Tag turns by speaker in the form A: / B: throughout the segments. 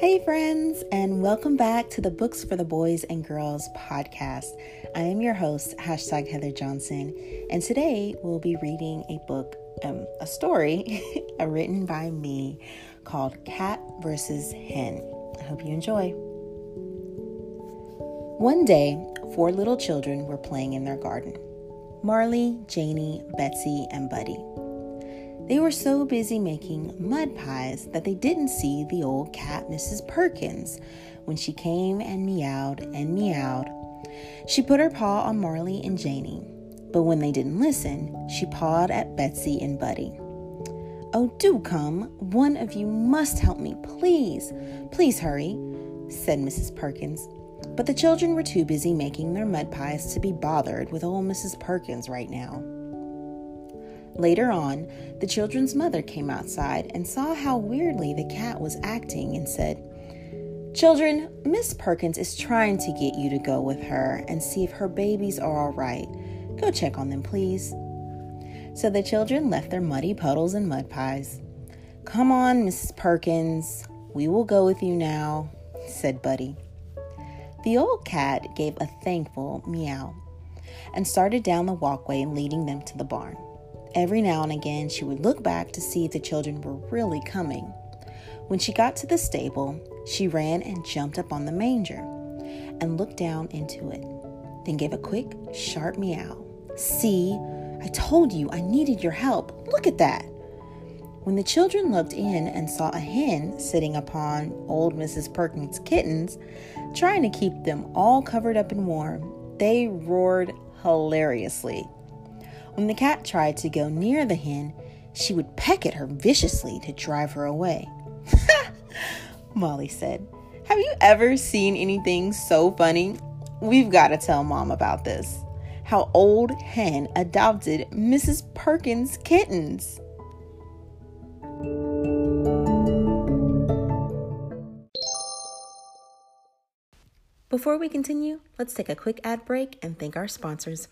A: Hey, friends, and welcome back to the Books for the Boys and Girls podcast. I am your host, hashtag Heather Johnson, and today we'll be reading a book, um, a story written by me called Cat versus Hen. I hope you enjoy. One day, four little children were playing in their garden Marley, Janie, Betsy, and Buddy. They were so busy making mud pies that they didn't see the old cat, Mrs. Perkins, when she came and meowed and meowed. She put her paw on Marley and Janie, but when they didn't listen, she pawed at Betsy and Buddy. Oh, do come. One of you must help me, please. Please hurry, said Mrs. Perkins. But the children were too busy making their mud pies to be bothered with old Mrs. Perkins right now. Later on, the children's mother came outside and saw how weirdly the cat was acting and said, Children, Miss Perkins is trying to get you to go with her and see if her babies are all right. Go check on them, please. So the children left their muddy puddles and mud pies. Come on, Mrs. Perkins, we will go with you now, said Buddy. The old cat gave a thankful meow and started down the walkway leading them to the barn. Every now and again, she would look back to see if the children were really coming. When she got to the stable, she ran and jumped up on the manger and looked down into it, then gave a quick, sharp meow. See, I told you I needed your help. Look at that. When the children looked in and saw a hen sitting upon old Mrs. Perkins' kittens, trying to keep them all covered up and warm, they roared hilariously. When the cat tried to go near the hen, she would peck at her viciously to drive her away. Molly said, Have you ever seen anything so funny? We've got to tell mom about this. How old hen adopted Mrs. Perkins' kittens. Before we continue, let's take a quick ad break and thank our sponsors.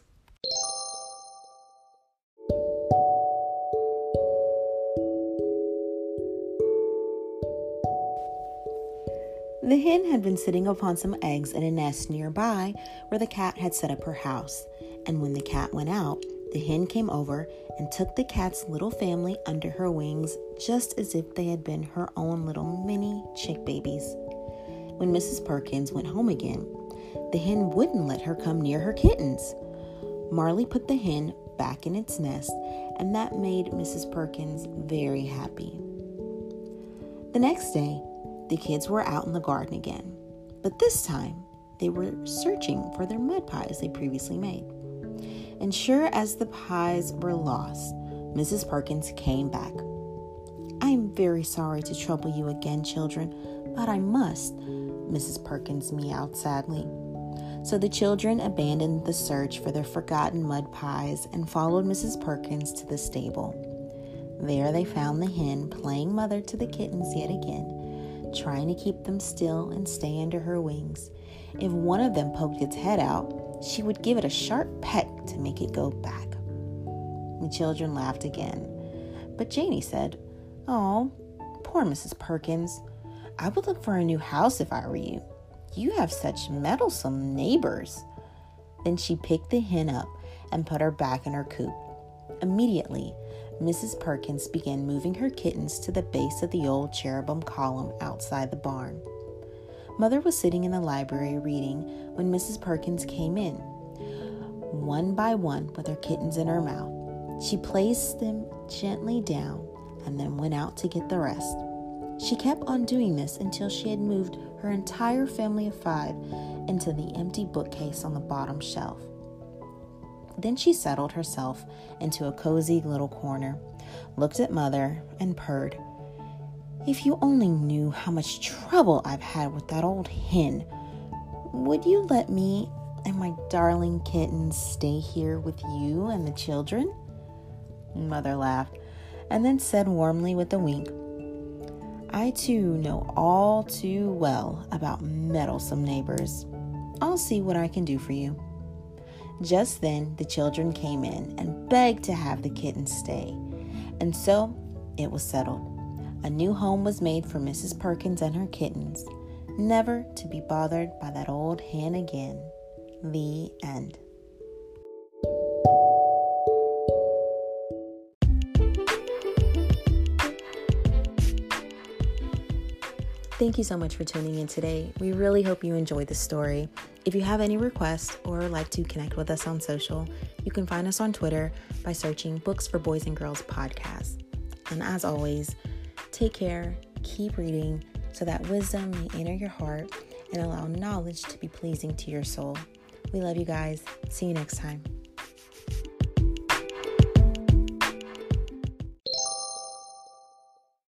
A: The hen had been sitting upon some eggs in a nest nearby where the cat had set up her house, and when the cat went out, the hen came over and took the cat's little family under her wings just as if they had been her own little mini chick babies. When Mrs. Perkins went home again, the hen wouldn't let her come near her kittens. Marley put the hen back in its nest, and that made Mrs. Perkins very happy. The next day, the kids were out in the garden again, but this time they were searching for their mud pies they previously made. And sure as the pies were lost, Mrs. Perkins came back. I am very sorry to trouble you again, children, but I must, Mrs. Perkins meowed sadly. So the children abandoned the search for their forgotten mud pies and followed Mrs. Perkins to the stable. There they found the hen playing mother to the kittens yet again trying to keep them still and stay under her wings. If one of them poked its head out, she would give it a sharp peck to make it go back. The children laughed again, but Janie said, Oh, poor Mrs. Perkins. I would look for a new house if I were you. You have such meddlesome neighbors. Then she picked the hen up and put her back in her coop. Immediately, Mrs. Perkins began moving her kittens to the base of the old cherubim column outside the barn. Mother was sitting in the library reading when Mrs. Perkins came in, one by one with her kittens in her mouth. She placed them gently down and then went out to get the rest. She kept on doing this until she had moved her entire family of five into the empty bookcase on the bottom shelf. Then she settled herself into a cozy little corner, looked at Mother, and purred. If you only knew how much trouble I've had with that old hen, would you let me and my darling kittens stay here with you and the children? Mother laughed and then said warmly with a wink, I too know all too well about meddlesome neighbors. I'll see what I can do for you. Just then, the children came in and begged to have the kittens stay, and so it was settled. a new home was made for Mrs. Perkins and her kittens, never to be bothered by that old hen again. The end. Thank you so much for tuning in today. We really hope you enjoyed the story. If you have any requests or like to connect with us on social, you can find us on Twitter by searching Books for Boys and Girls Podcast. And as always, take care, keep reading so that wisdom may enter your heart and allow knowledge to be pleasing to your soul. We love you guys. See you next time.